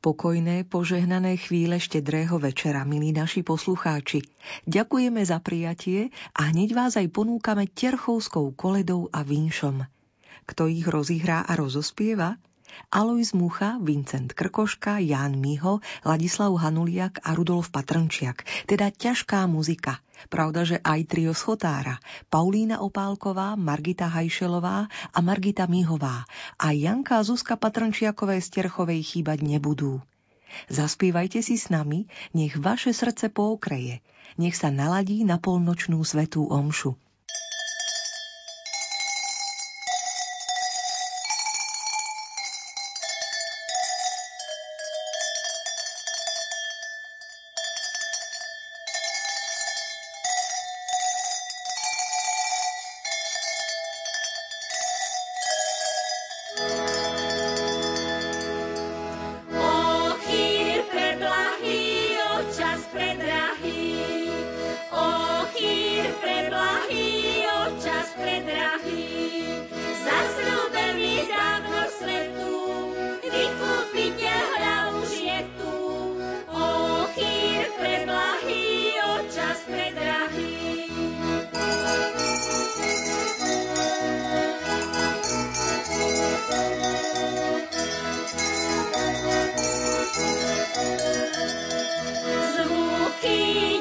Pokojné, požehnané chvíle štedrého večera, milí naši poslucháči. Ďakujeme za prijatie a hneď vás aj ponúkame terchovskou koledou a vinšom. Kto ich rozíhrá a rozospieva? Alois Mucha, Vincent Krkoška, Ján Miho, Ladislav Hanuliak a Rudolf Patrnčiak. Teda ťažká muzika. Pravda, že aj trio Schotára. Paulína Opálková, Margita Hajšelová a Margita Mihová. A Janka a Zuzka Patrnčiakové z Terchovej chýbať nebudú. Zaspívajte si s nami, nech vaše srdce pookreje. Nech sa naladí na polnočnú svetú omšu. You.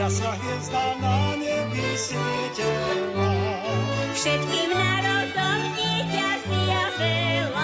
jasná hviezda na nebi svietená. Všetkým národom dieťa zjavela.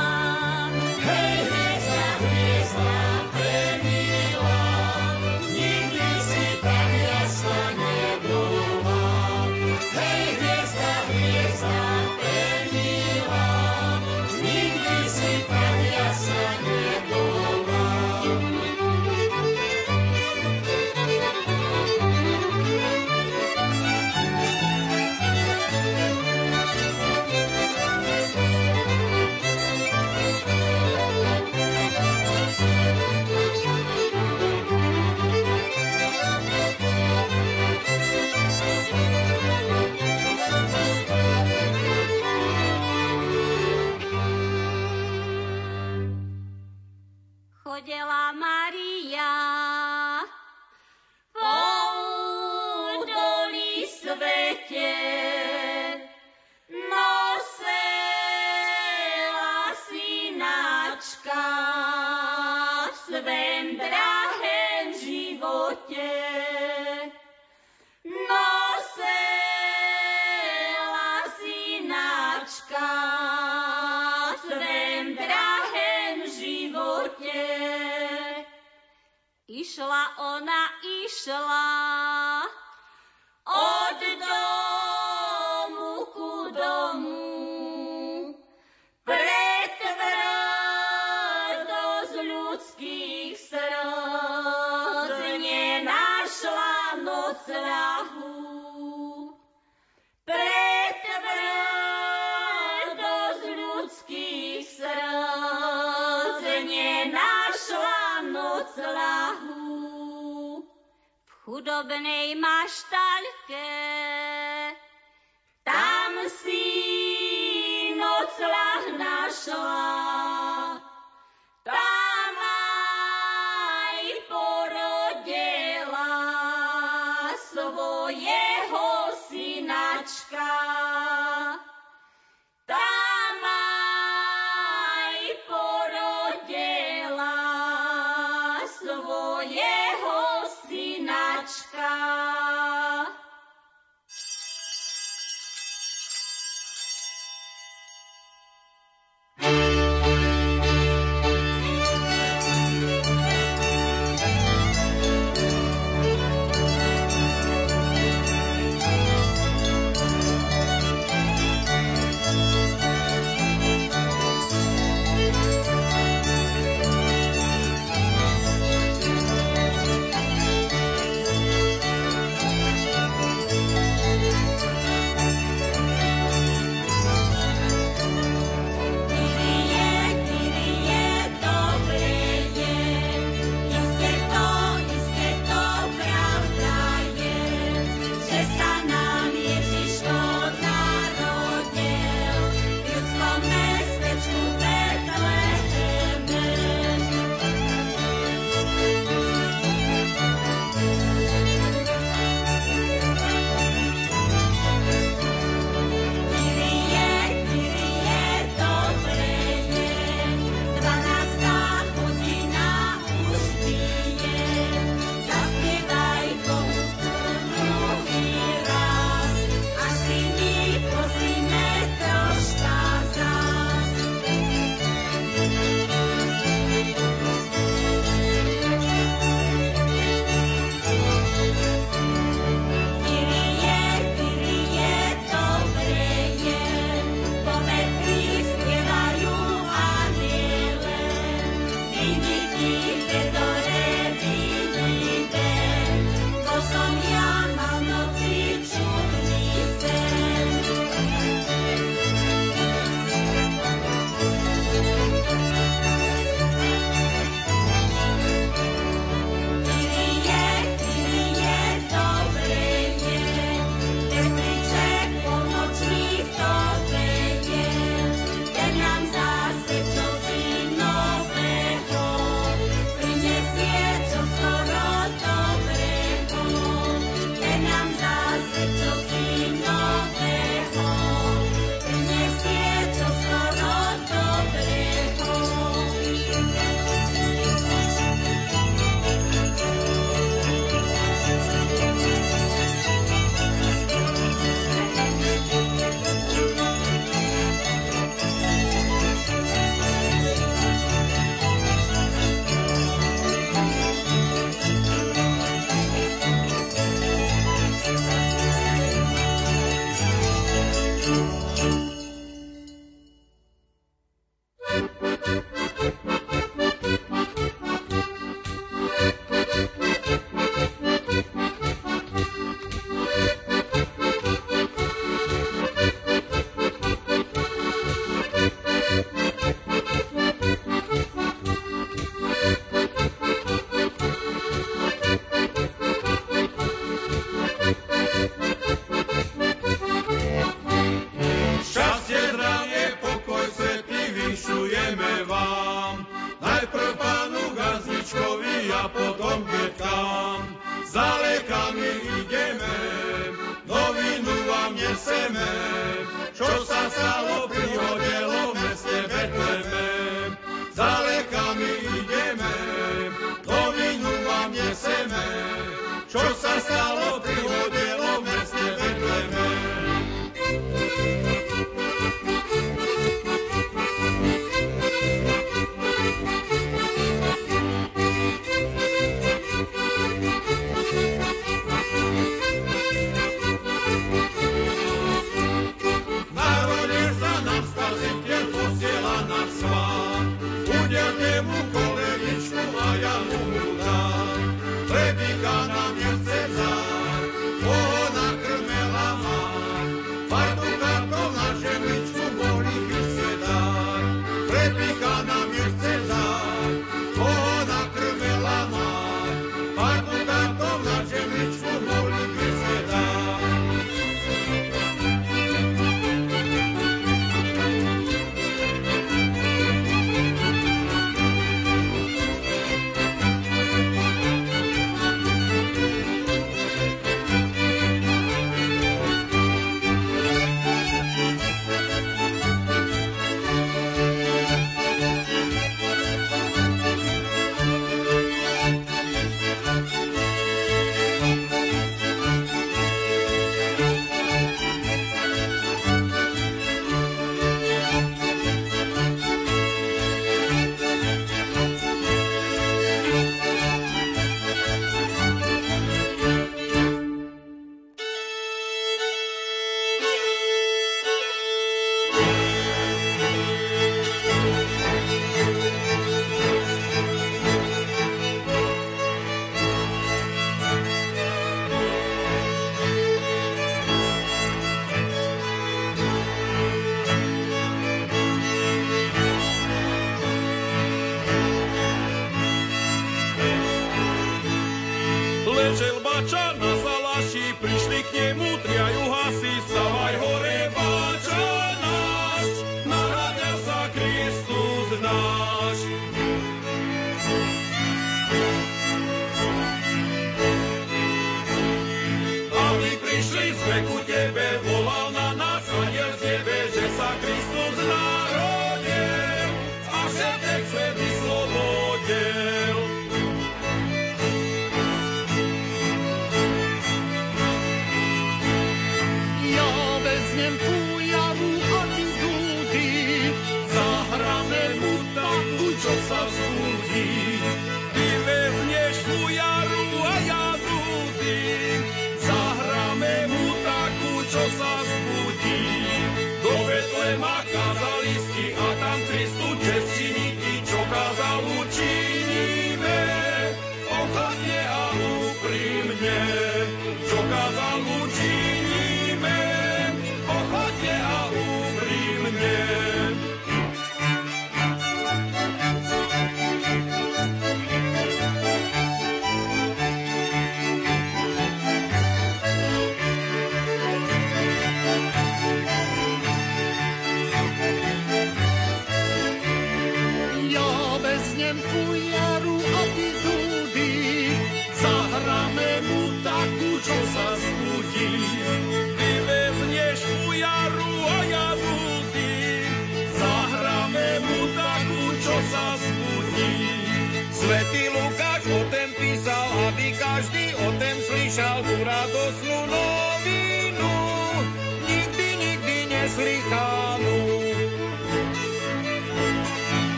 Maria. išla, ona išla od domu ku domu. Pretvrdosť ľudských srdc nenašla nocľahu. Pretvrdosť ľudských srdc nenašla nocľahu chudobnej maštalke. Tam si noc našla,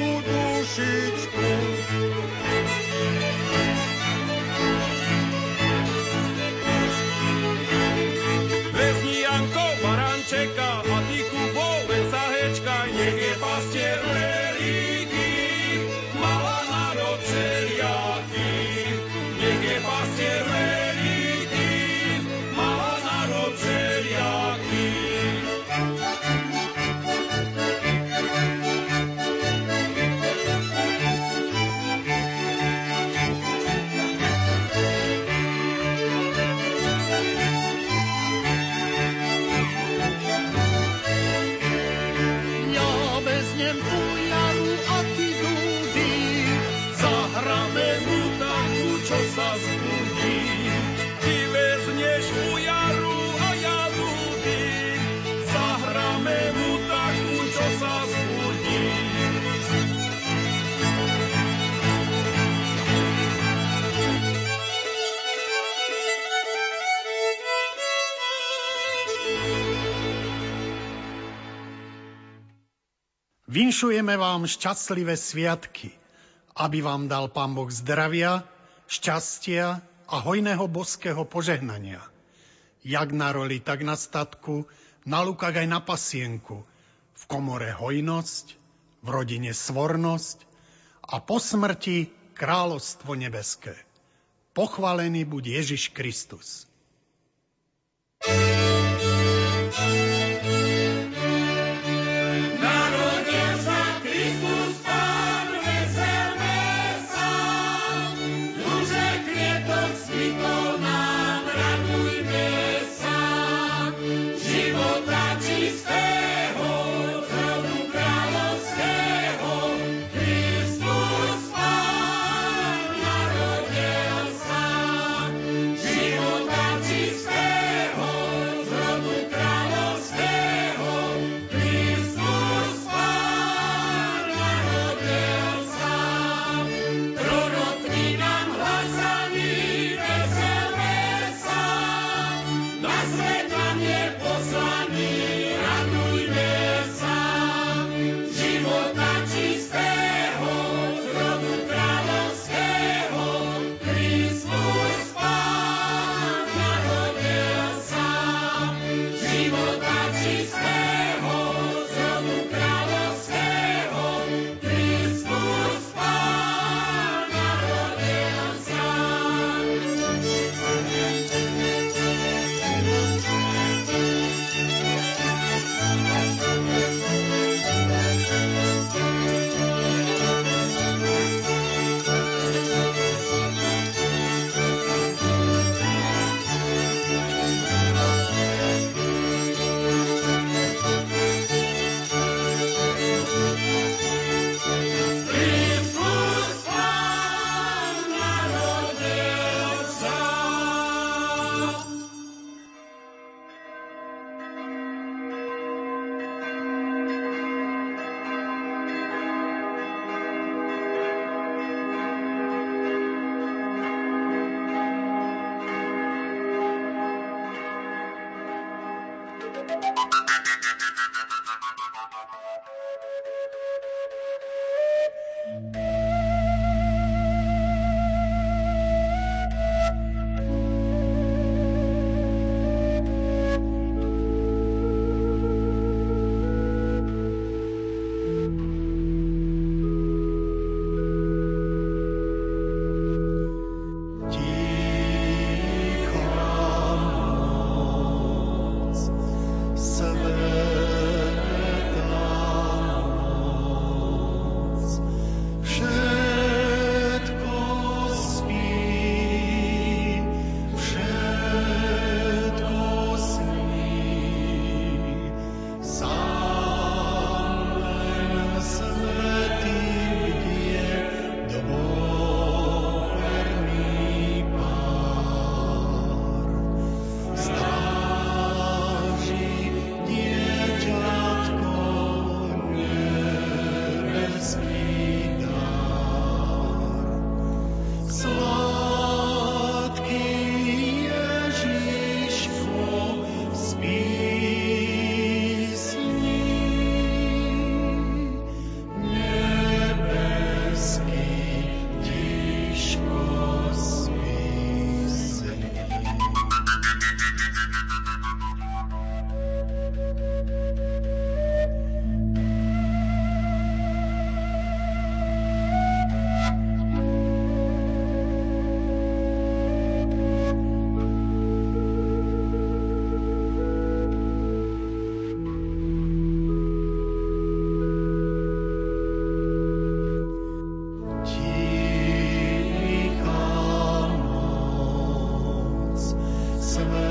našu duši. Vinšujeme vám šťastlivé sviatky, aby vám dal Pán Boh zdravia, šťastia a hojného boského požehnania. Jak na roli, tak na statku, na lukách aj na pasienku, v komore hojnosť, v rodine svornosť a po smrti kráľovstvo nebeské. Pochválený buď Ježiš Kristus. Thanks so much.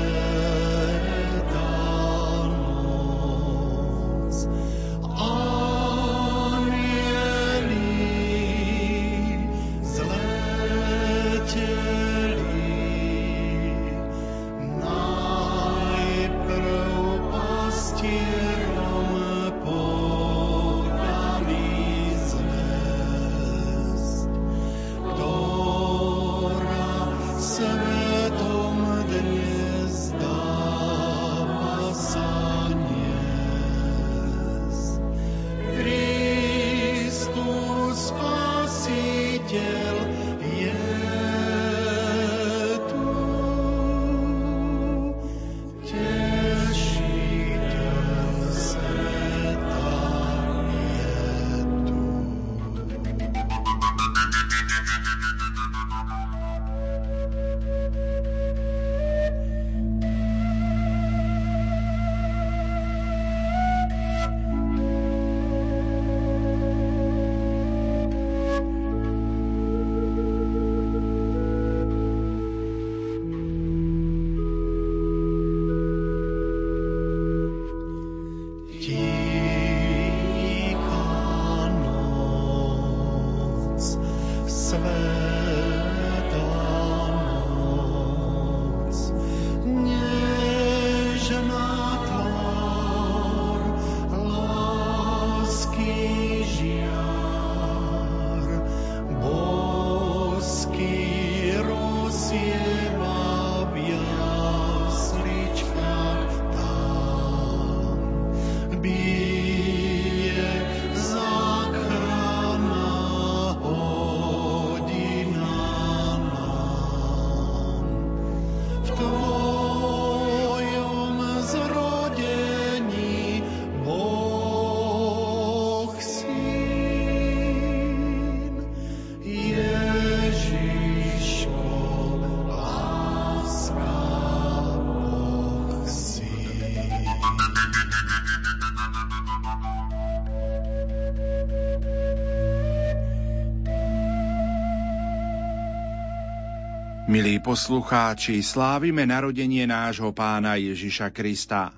Milí poslucháči, slávime narodenie nášho pána Ježiša Krista.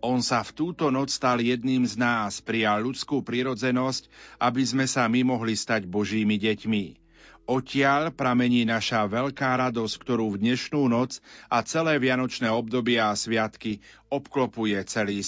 On sa v túto noc stal jedným z nás, prijal ľudskú prirodzenosť, aby sme sa my mohli stať Božími deťmi. Odtiaľ pramení naša veľká radosť, ktorú v dnešnú noc a celé vianočné obdobie a sviatky obklopuje celý